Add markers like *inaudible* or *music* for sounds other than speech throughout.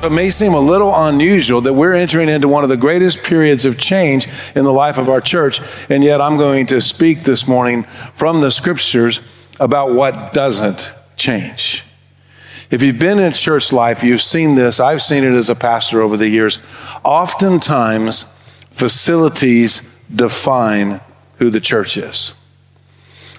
It may seem a little unusual that we're entering into one of the greatest periods of change in the life of our church, and yet I'm going to speak this morning from the scriptures about what doesn't change. If you've been in church life, you've seen this. I've seen it as a pastor over the years. Oftentimes, facilities define who the church is.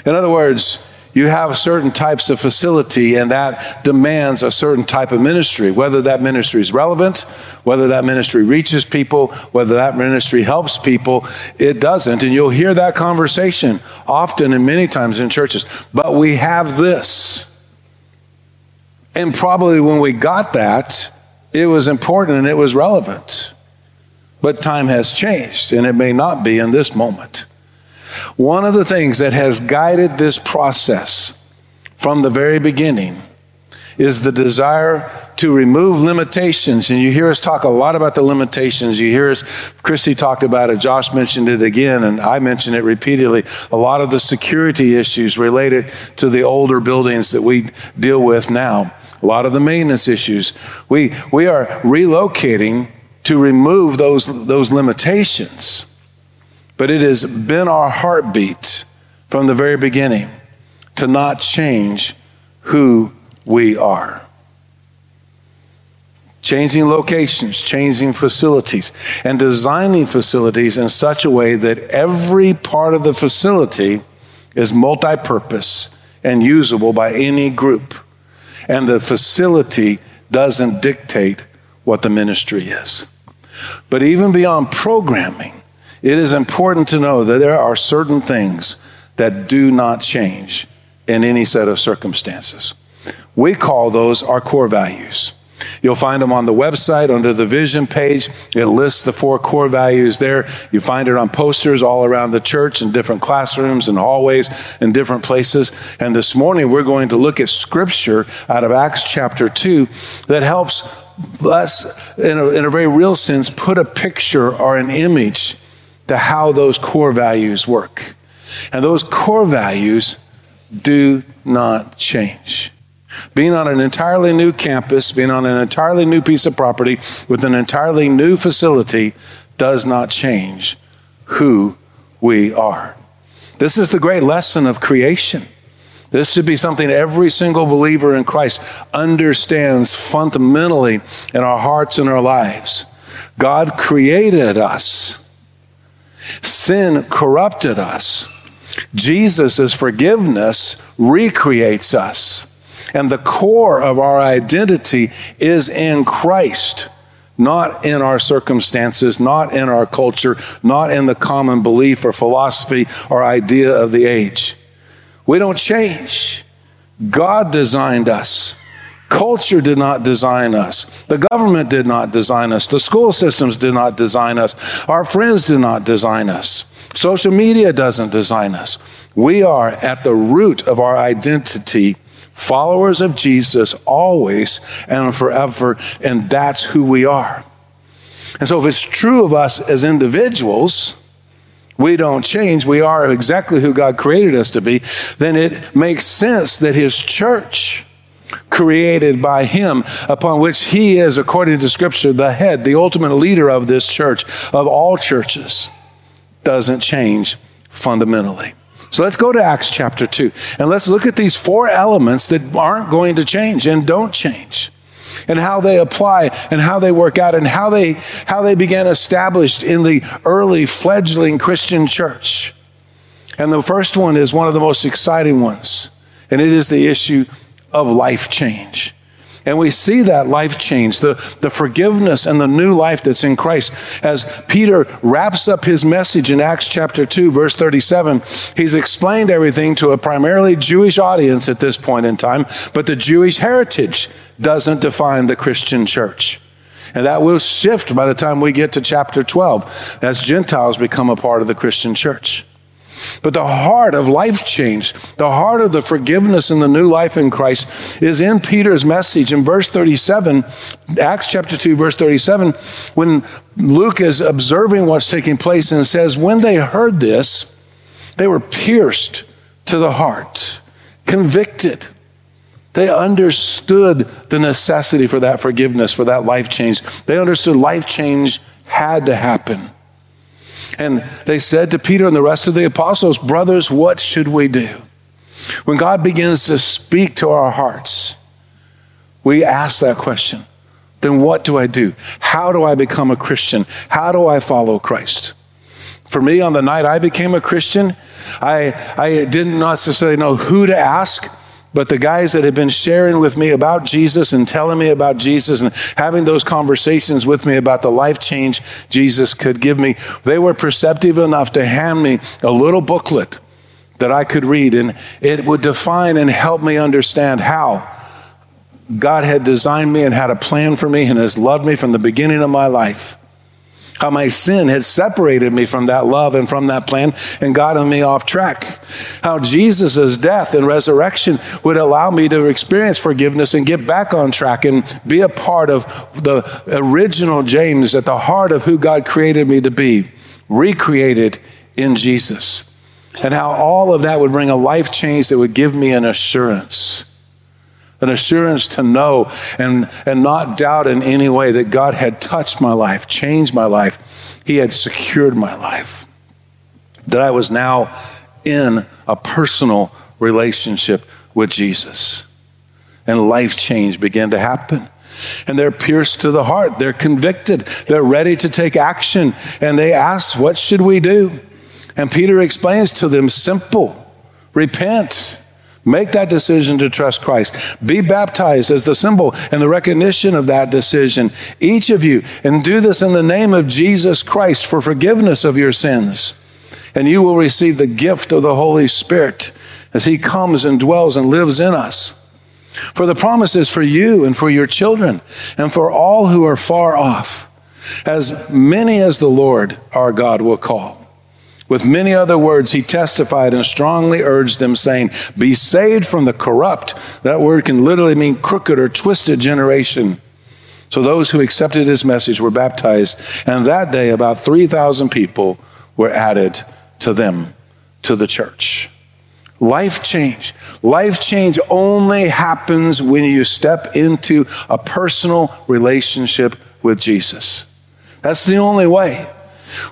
In other words, you have certain types of facility and that demands a certain type of ministry whether that ministry is relevant whether that ministry reaches people whether that ministry helps people. It doesn't and you'll hear that conversation often and many times in churches. But we have this. And probably when we got that it was important and it was relevant. But time has changed and it may not be in this moment one of the things that has guided this process from the very beginning is the desire to remove limitations. And you hear us talk a lot about the limitations. You hear us, Christy talked about it, Josh mentioned it again, and I mentioned it repeatedly. A lot of the security issues related to the older buildings that we deal with now, a lot of the maintenance issues. We, we are relocating to remove those, those limitations. But it has been our heartbeat from the very beginning to not change who we are. Changing locations, changing facilities, and designing facilities in such a way that every part of the facility is multi purpose and usable by any group. And the facility doesn't dictate what the ministry is. But even beyond programming, it is important to know that there are certain things that do not change in any set of circumstances. We call those our core values. You'll find them on the website under the vision page. It lists the four core values there. You find it on posters all around the church in different classrooms and hallways and different places. And this morning we're going to look at scripture out of Acts chapter 2 that helps us, in a, in a very real sense, put a picture or an image to how those core values work. And those core values do not change. Being on an entirely new campus, being on an entirely new piece of property with an entirely new facility does not change who we are. This is the great lesson of creation. This should be something every single believer in Christ understands fundamentally in our hearts and our lives. God created us Sin corrupted us. Jesus' forgiveness recreates us. And the core of our identity is in Christ, not in our circumstances, not in our culture, not in the common belief or philosophy or idea of the age. We don't change. God designed us. Culture did not design us. The government did not design us. The school systems did not design us. Our friends did not design us. Social media doesn't design us. We are at the root of our identity, followers of Jesus always and forever, and that's who we are. And so, if it's true of us as individuals, we don't change, we are exactly who God created us to be, then it makes sense that His church created by him, upon which he is, according to scripture, the head, the ultimate leader of this church, of all churches, doesn't change fundamentally. So let's go to Acts chapter 2 and let's look at these four elements that aren't going to change and don't change and how they apply and how they work out and how they how they began established in the early fledgling Christian church. And the first one is one of the most exciting ones and it is the issue of life change. And we see that life change, the, the forgiveness and the new life that's in Christ. As Peter wraps up his message in Acts chapter 2, verse 37, he's explained everything to a primarily Jewish audience at this point in time, but the Jewish heritage doesn't define the Christian church. And that will shift by the time we get to chapter 12 as Gentiles become a part of the Christian church. But the heart of life change, the heart of the forgiveness and the new life in Christ is in Peter's message in verse 37, Acts chapter 2, verse 37, when Luke is observing what's taking place and says, When they heard this, they were pierced to the heart, convicted. They understood the necessity for that forgiveness, for that life change. They understood life change had to happen. And they said to Peter and the rest of the apostles, Brothers, what should we do? When God begins to speak to our hearts, we ask that question then what do I do? How do I become a Christian? How do I follow Christ? For me, on the night I became a Christian, I, I didn't necessarily know who to ask, but the guys that had been sharing with me about Jesus and telling me about Jesus and having those conversations with me about the life change Jesus could give me, they were perceptive enough to hand me a little booklet that I could read, and it would define and help me understand how God had designed me and had a plan for me and has loved me from the beginning of my life. How my sin had separated me from that love and from that plan and gotten me off track. How Jesus' death and resurrection would allow me to experience forgiveness and get back on track and be a part of the original James at the heart of who God created me to be, recreated in Jesus. And how all of that would bring a life change that would give me an assurance an assurance to know and, and not doubt in any way that God had touched my life, changed my life. He had secured my life. That I was now in a personal relationship with Jesus. And life change began to happen. And they're pierced to the heart. They're convicted. They're ready to take action. And they ask, What should we do? And Peter explains to them simple repent Make that decision to trust Christ. Be baptized as the symbol and the recognition of that decision. Each of you, and do this in the name of Jesus Christ for forgiveness of your sins. And you will receive the gift of the Holy Spirit as He comes and dwells and lives in us. For the promise is for you and for your children and for all who are far off, as many as the Lord our God will call. With many other words, he testified and strongly urged them, saying, Be saved from the corrupt. That word can literally mean crooked or twisted generation. So those who accepted his message were baptized, and that day about 3,000 people were added to them, to the church. Life change. Life change only happens when you step into a personal relationship with Jesus. That's the only way.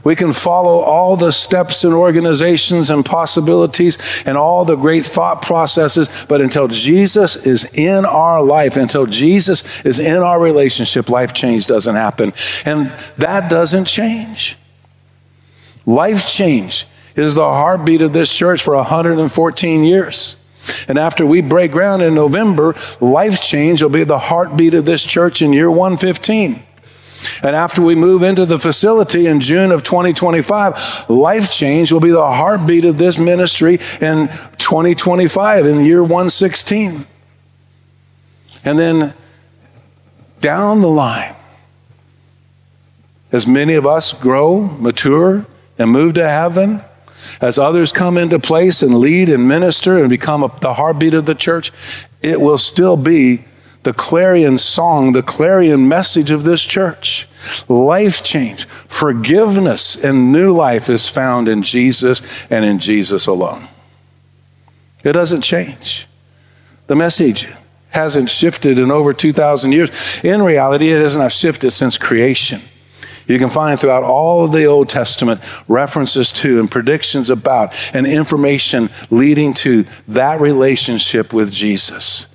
We can follow all the steps and organizations and possibilities and all the great thought processes, but until Jesus is in our life, until Jesus is in our relationship, life change doesn't happen. And that doesn't change. Life change is the heartbeat of this church for 114 years. And after we break ground in November, life change will be the heartbeat of this church in year 115. And after we move into the facility in June of 2025, life change will be the heartbeat of this ministry in 2025, in year 116. And then down the line, as many of us grow, mature, and move to heaven, as others come into place and lead and minister and become a, the heartbeat of the church, it will still be the clarion song, the clarion message of this church. Life change, forgiveness, and new life is found in Jesus and in Jesus alone. It doesn't change. The message hasn't shifted in over 2,000 years. In reality, it has not shifted since creation. You can find throughout all of the Old Testament references to and predictions about and information leading to that relationship with Jesus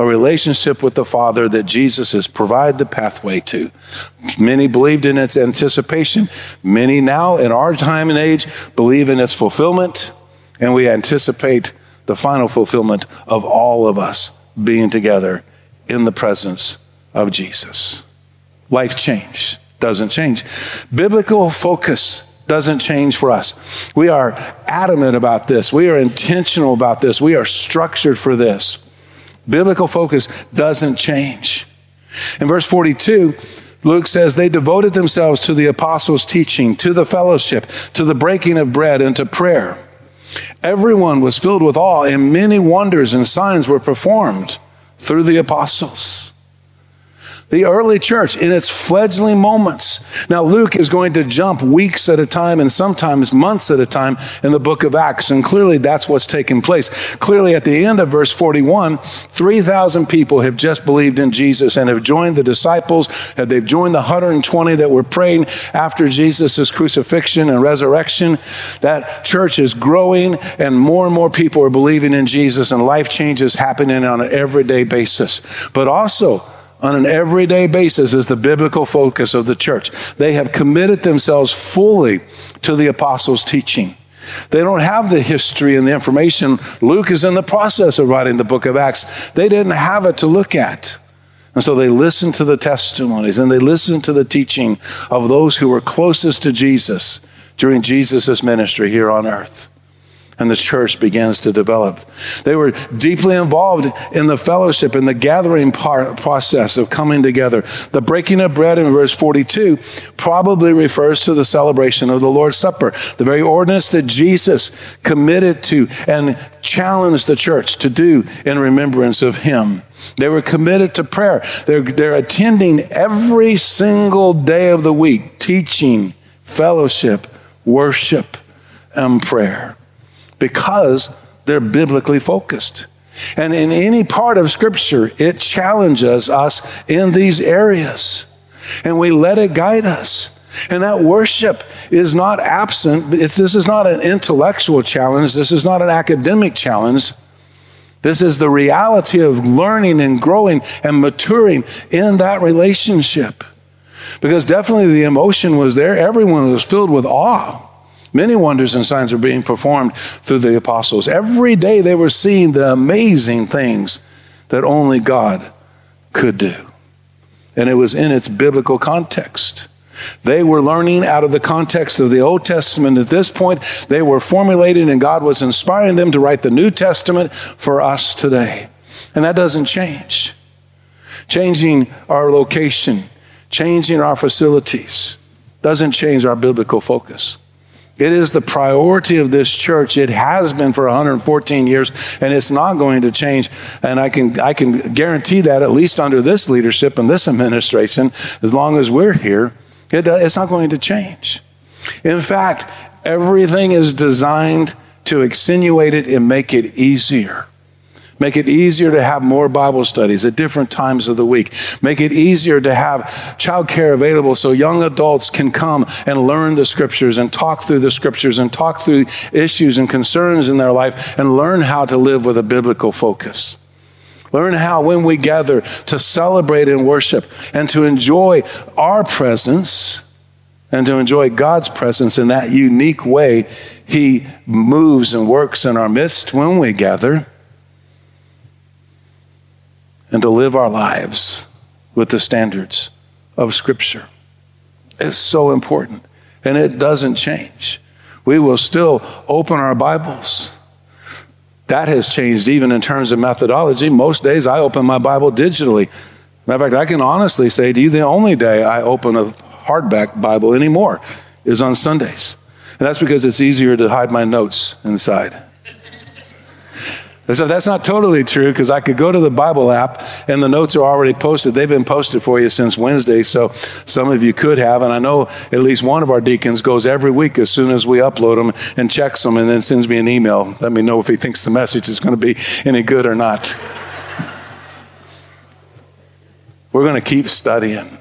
a relationship with the Father that Jesus has provided the pathway to. Many believed in its anticipation. Many now, in our time and age, believe in its fulfillment, and we anticipate the final fulfillment of all of us being together in the presence of Jesus. Life change doesn't change. Biblical focus doesn't change for us. We are adamant about this. We are intentional about this. We are structured for this. Biblical focus doesn't change. In verse 42, Luke says they devoted themselves to the apostles' teaching, to the fellowship, to the breaking of bread, and to prayer. Everyone was filled with awe, and many wonders and signs were performed through the apostles. The early church in its fledgling moments. Now, Luke is going to jump weeks at a time and sometimes months at a time in the book of Acts. And clearly that's what's taking place. Clearly at the end of verse 41, 3,000 people have just believed in Jesus and have joined the disciples. They've joined the 120 that were praying after Jesus' crucifixion and resurrection. That church is growing and more and more people are believing in Jesus and life changes happening on an everyday basis. But also, on an everyday basis is the biblical focus of the church. They have committed themselves fully to the apostles' teaching. They don't have the history and the information. Luke is in the process of writing the book of Acts. They didn't have it to look at. And so they listened to the testimonies and they listened to the teaching of those who were closest to Jesus during Jesus' ministry here on earth and the church begins to develop. They were deeply involved in the fellowship and the gathering process of coming together. The breaking of bread in verse 42 probably refers to the celebration of the Lord's Supper, the very ordinance that Jesus committed to and challenged the church to do in remembrance of Him. They were committed to prayer. They're, they're attending every single day of the week, teaching, fellowship, worship, and prayer because they're biblically focused. And in any part of Scripture, it challenges us in these areas. And we let it guide us. And that worship is not absent. It's, this is not an intellectual challenge. This is not an academic challenge. This is the reality of learning and growing and maturing in that relationship. Because definitely the emotion was there. Everyone was filled with awe. Many wonders and signs were being performed through the apostles. Every day they were seeing the amazing things that only God could do. And it was in its biblical context. They were learning out of the context of the Old Testament. At this point, they were formulating, and God was inspiring them to write the New Testament for us today. And that doesn't change. Changing our location, changing our facilities, doesn't change our biblical focus. It is the priority of this church. It has been for 114 years, and it's not going to change. And I can, I can guarantee that, at least under this leadership and this administration, as long as we're here, it, uh, it's not going to change. In fact, everything is designed to extenuate it and make it easier. Make it easier to have more Bible studies at different times of the week. Make it easier to have childcare available so young adults can come and learn the scriptures and talk through the scriptures and talk through issues and concerns in their life and learn how to live with a biblical focus. Learn how, when we gather, to celebrate and worship and to enjoy our presence and to enjoy God's presence in that unique way He moves and works in our midst when we gather and to live our lives with the standards of Scripture is so important. And it doesn't change. We will still open our Bibles. That has changed even in terms of methodology. Most days I open my Bible digitally. Matter of fact, I can honestly say to you the only day I open a hardback Bible anymore is on Sundays. And that's because it's easier to hide my notes inside. So that's not totally true because I could go to the Bible app and the notes are already posted. They've been posted for you since Wednesday, so some of you could have. And I know at least one of our deacons goes every week as soon as we upload them and checks them and then sends me an email. Let me know if he thinks the message is going to be any good or not. We're going to keep studying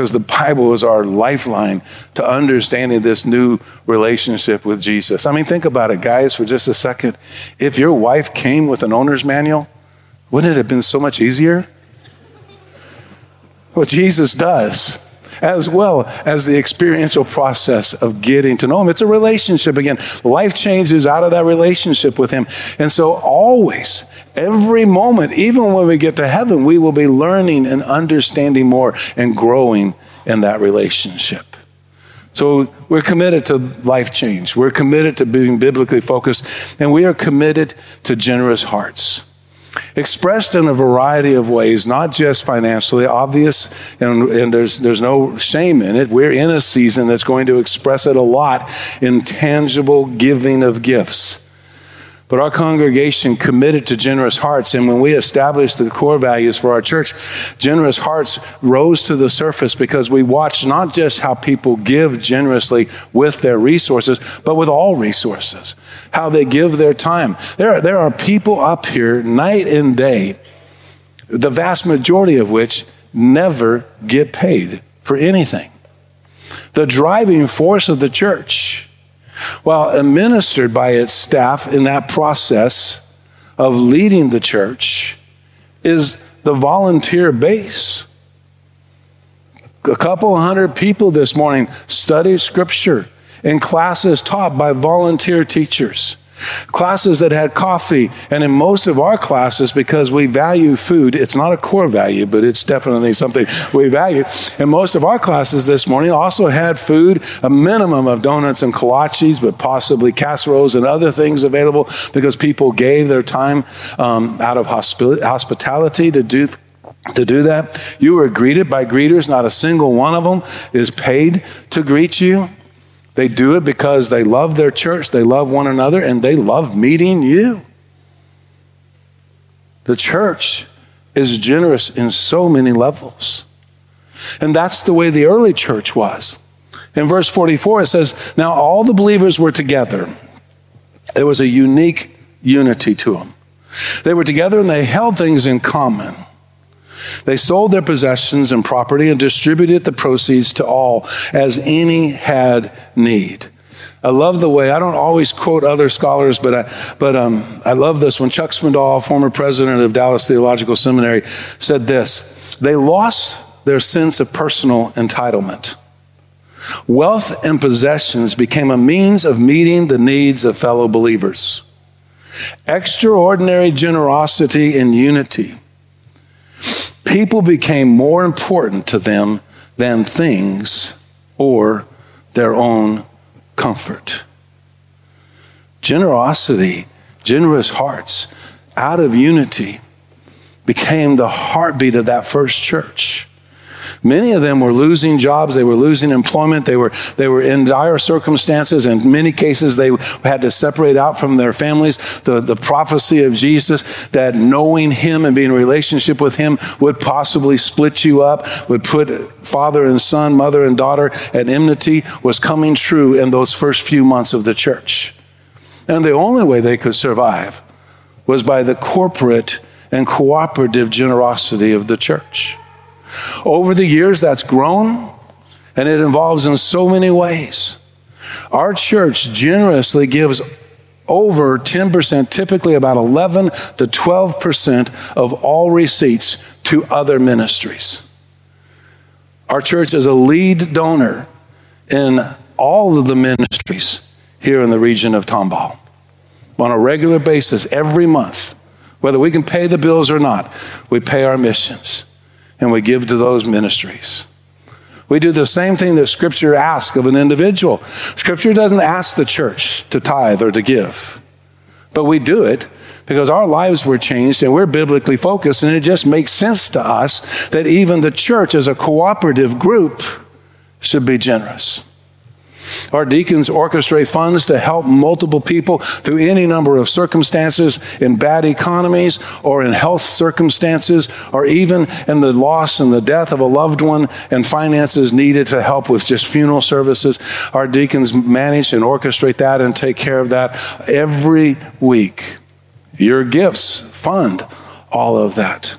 because the Bible is our lifeline to understanding this new relationship with Jesus. I mean, think about it, guys, for just a second. If your wife came with an owner's manual, wouldn't it have been so much easier? Well, Jesus does as well as the experiential process of getting to know Him. It's a relationship again. Life changes out of that relationship with Him. And so, always, every moment, even when we get to heaven, we will be learning and understanding more and growing in that relationship. So we're committed to life change. We're committed to being biblically focused, and we are committed to generous hearts expressed in a variety of ways, not just financially, obvious, and, and, there's, there's no shame in it. We're in a season that's going to express it a lot in tangible giving of gifts. But our congregation committed to generous hearts. And when we established the core values for our church, generous hearts rose to the surface because we watched not just how people give generously with their resources, but with all resources, how they give their time. There, there are people up here night and day, the vast majority of which never get paid for anything. The driving force of the church while administered by its staff in that process of leading the church is the volunteer base. A couple hundred people this morning studied scripture in classes taught by volunteer teachers. Classes that had coffee, and in most of our classes, because we value food, it's not a core value, but it's definitely something we value. And most of our classes this morning also had food, a minimum of donuts and kolaches, but possibly casseroles and other things available because people gave their time um, out of hospi- hospitality to do to do that. You were greeted by greeters. Not a single one of them is paid to greet you. They do it because they love their church, they love one another, and they love meeting you. The church is generous in so many levels. And that's the way the early church was. In verse 44, it says, Now all the believers were together. There was a unique unity to them. They were together and they held things in common. They sold their possessions and property and distributed the proceeds to all as any had need. I love the way, I don't always quote other scholars, but I, but, um, I love this. When Chuck Swindoll, former president of Dallas Theological Seminary, said this They lost their sense of personal entitlement. Wealth and possessions became a means of meeting the needs of fellow believers. Extraordinary generosity and unity people became more important to them than things or their own comfort. Generosity, generous hearts, out of unity, became the heartbeat of that first church. Many of them were losing jobs, they were losing employment, they were, they were in dire circumstances. In many cases, they had to separate out from their families. The, the prophecy of Jesus that knowing Him and being in relationship with Him would possibly split you up, would put father and son, mother and daughter at enmity, was coming true in those first few months of the church. And the only way they could survive was by the corporate and cooperative generosity of the church. Over the years, that's grown, and it involves in so many ways. Our church generously gives over 10%, typically about 11 to 12% of all receipts to other ministries. Our church is a lead donor in all of the ministries here in the region of Tomball on a regular basis every month. Whether we can pay the bills or not, we pay our missions and we give to those ministries. We do the same thing that Scripture asks of an individual. Scripture doesn't ask the church to tithe or to give, but we do it because our lives were changed and we're biblically focused, and it just makes sense to us that even the church as a cooperative group should be generous. Our deacons orchestrate funds to help multiple people through any number of circumstances in bad economies or in health circumstances or even in the loss and the death of a loved one and finances needed to help with just funeral services. Our deacons manage and orchestrate that and take care of that every week. Your gifts fund all of that.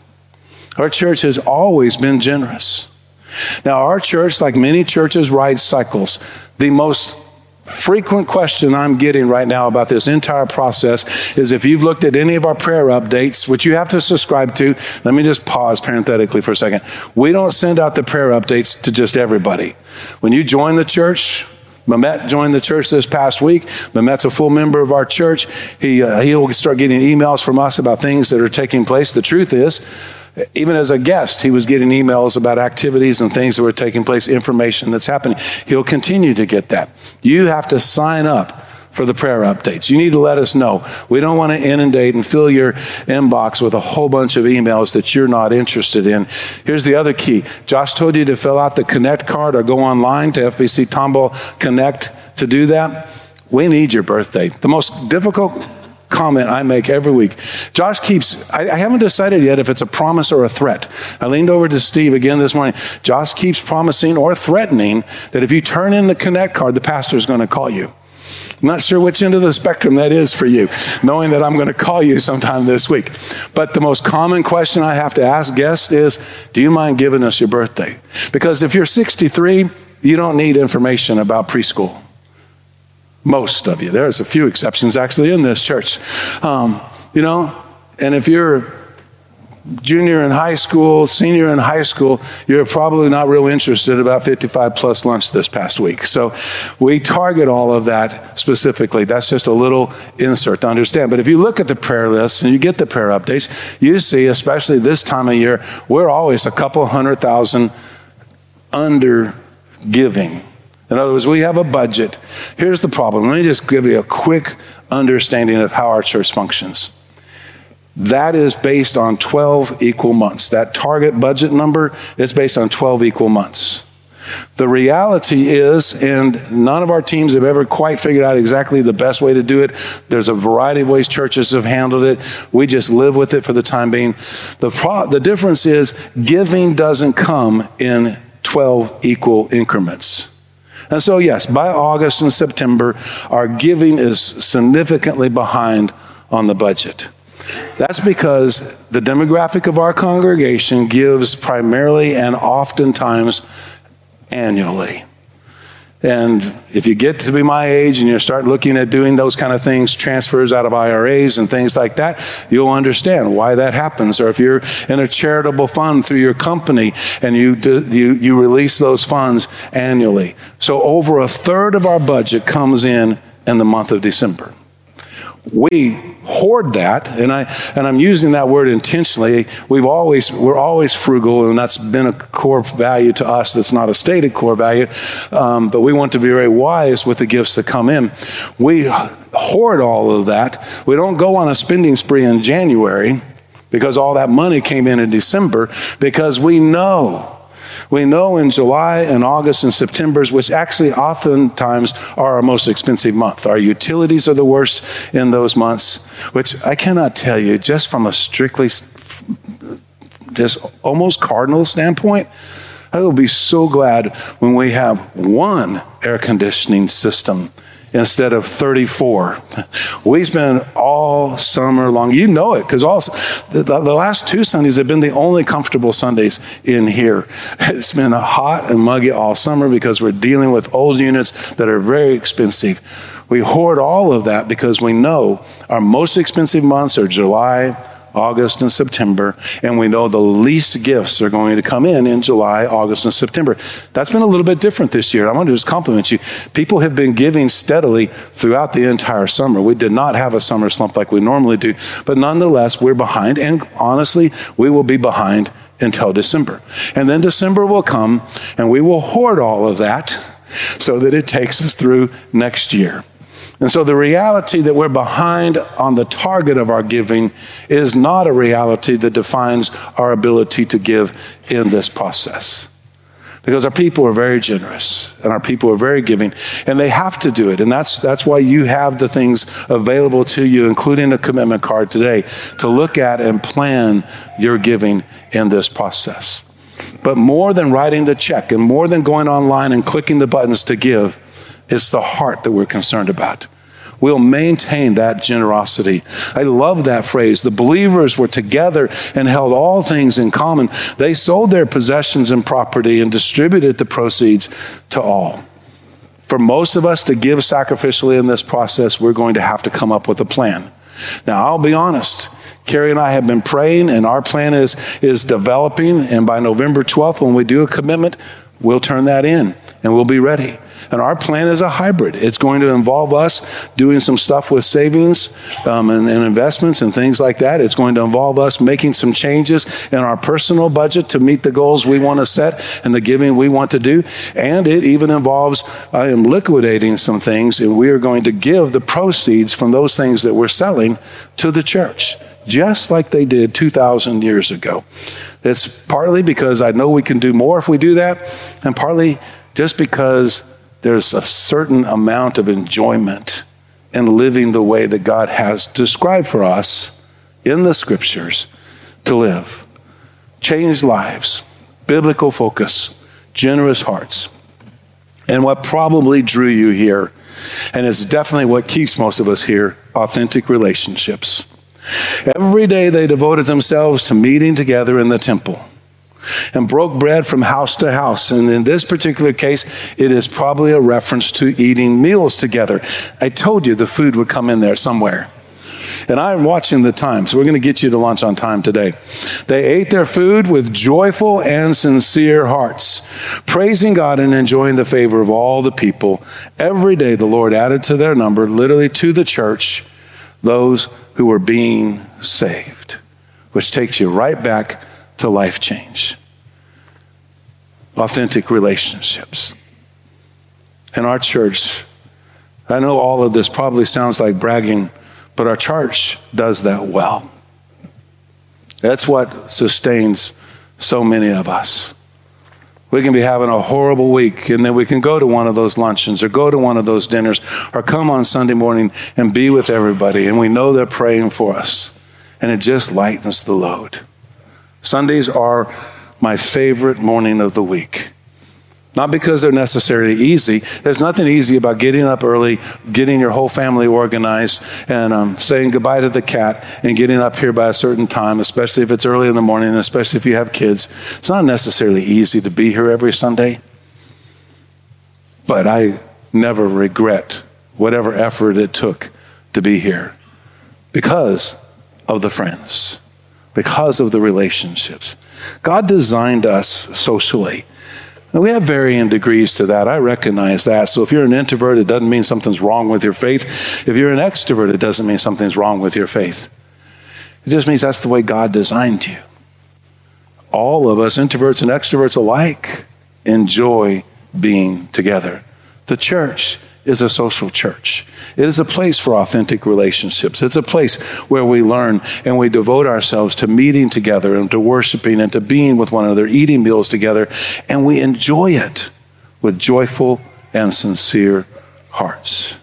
Our church has always been generous. Now, our church, like many churches, rides cycles. The most frequent question I'm getting right now about this entire process is if you've looked at any of our prayer updates, which you have to subscribe to, let me just pause parenthetically for a second. We don't send out the prayer updates to just everybody. When you join the church, Mamet joined the church this past week. Mamet's a full member of our church. He, uh, he'll start getting emails from us about things that are taking place. The truth is, even as a guest, he was getting emails about activities and things that were taking place, information that's happening. He'll continue to get that. You have to sign up for the prayer updates. You need to let us know. We don't want to inundate and fill your inbox with a whole bunch of emails that you're not interested in. Here's the other key. Josh told you to fill out the Connect card or go online to FBC Tomball Connect to do that. We need your birthday. The most difficult comment I make every week. Josh keeps, I, I, haven't decided yet if it's a promise or a threat. I leaned over to Steve again this morning. Josh keeps promising or threatening that if you turn in the Connect card, the pastor is going to call you. I'm not sure which end of the spectrum that is for you, knowing that I'm going to call you sometime this week. But the most common question I have to ask guests is Do you mind giving us your birthday? Because if you're 63, you don't need information about preschool. Most of you. There's a few exceptions actually in this church. Um, you know, and if you're junior in high school, senior in high school, you're probably not real interested about 55 plus lunch this past week. So we target all of that specifically. That's just a little insert to understand. But if you look at the prayer list and you get the prayer updates, you see, especially this time of year, we're always a couple hundred thousand under giving. In other words, we have a budget. Here's the problem. Let me just give you a quick understanding of how our church functions. That is based on 12 equal months. That target budget number is based on 12 equal months. The reality is, and none of our teams have ever quite figured out exactly the best way to do it. There's a variety of ways churches have handled it. We just live with it for the time being. The, pro- the difference is giving doesn't come in 12 equal increments. And so, yes, by August and September, our giving is significantly behind on the budget. That's because the demographic of our congregation gives primarily and oftentimes annually. And if you get to be my age and you start looking at doing those kind of things, transfers out of IRAs and things like that, you'll understand why that happens. Or if you're in a charitable fund through your company and you, do, you, you release those funds annually. So over a third of our budget comes in in the month of December. We hoard that and i and i'm using that word intentionally. We've always we're always frugal and that's been a core value to us that's not a stated core value um, but we want to be very wise with the gifts that come in. We hoard all of that. We don't go on a spending spree in january because all that money came in in december because we know we know in July and August and September, which actually oftentimes are our most expensive month. Our utilities are the worst in those months, which I cannot tell you just from a strictly, just almost cardinal standpoint. I will be so glad when we have one air conditioning system instead of 34. We spend all summer long. You know it because all the, the, last two Sundays have been the only comfortable Sundays in here. *laughs* It's been hot and muggy all summer because we're dealing with old units that are very expensive. We hoard all of that because we know our most expensive months are July, August and September, and we know the least gifts are going to come in in July, August, and September. That's been a little bit different this year. I want to just compliment you. People have been giving steadily throughout the entire summer. We did not have a summer slump like we normally do, but nonetheless, we're behind, and honestly, we will be behind until December. And then December will come, and we will hoard all of that so that it takes us through next year. And so the reality that we're behind on the target of our giving is not a reality that defines our ability to give in this process. Because our people are very generous and our people are very giving and they have to do it. And that's, that's why you have the things available to you, including a commitment card today, to look at and plan your giving in this process. But more than writing the check and more than going online and clicking the buttons to give, it's the heart that we're concerned about. We'll maintain that generosity. I love that phrase. The believers were together and held all things in common. They sold their possessions and property and distributed the proceeds to all. For most of us to give sacrificially in this process, we're going to have to come up with a plan. Now, I'll be honest. Carrie and I have been praying, and our plan is, is developing. And by November 12th, when we do a commitment, we'll turn that in and we'll be ready. And our plan is a hybrid. It's going to involve us doing some stuff with savings um, and, and, investments and things like that. It's going to involve us making some changes in our personal budget to meet the goals we want to set and the giving we want to do. And it even involves I am liquidating some things, and we are going to give the proceeds from those things that we're selling to the church just like they did 2,000 years ago. It's partly because I know we can do more if we do that, and partly just because there's a certain amount of enjoyment in living the way that God has described for us in the scriptures to live. Changed lives, biblical focus, generous hearts. And what probably drew you here, and it's definitely what keeps most of us here authentic relationships. Every day they devoted themselves to meeting together in the temple and broke bread from house to house. And in this particular case, it is probably a reference to eating meals together. I told you the food would come in there somewhere. And I'm watching the time, so we're going to get you to lunch on time today. They ate their food with joyful and sincere hearts, praising God and enjoying the favor of all the people. Every day the Lord added to their number, literally to the church, those who were being saved, which takes you right back to life change, authentic relationships. In our church, I know all of this probably sounds like bragging, but our church does that well. That's what sustains so many of us. We can be having a horrible week, and then we can go to one of those luncheons or go to one of those dinners or come on Sunday morning and be with everybody, and we know they're praying for us, and it just lightens the load. Sundays are my favorite morning of the week. Not because they're necessarily easy. There's nothing easy about getting up early, getting your whole family organized, and um, saying goodbye to the cat and getting up here by a certain time, especially if it's early in the morning, and especially if you have kids. It's not necessarily easy to be here every Sunday. But I never regret whatever effort it took to be here because of the friends because of the relationships. God designed us socially. And we have varying degrees to that. I recognize that. So if you're an introvert, it doesn't mean something's wrong with your faith. If you're an extrovert, it doesn't mean something's wrong with your faith. It just means that's the way God designed you. All of us, introverts and extroverts alike, enjoy being together. The church is a social church. It is a place for authentic relationships. It's a place where we learn and we devote ourselves to meeting together and to worshiping and to being with one another, eating meals together, and we enjoy it with joyful and sincere hearts.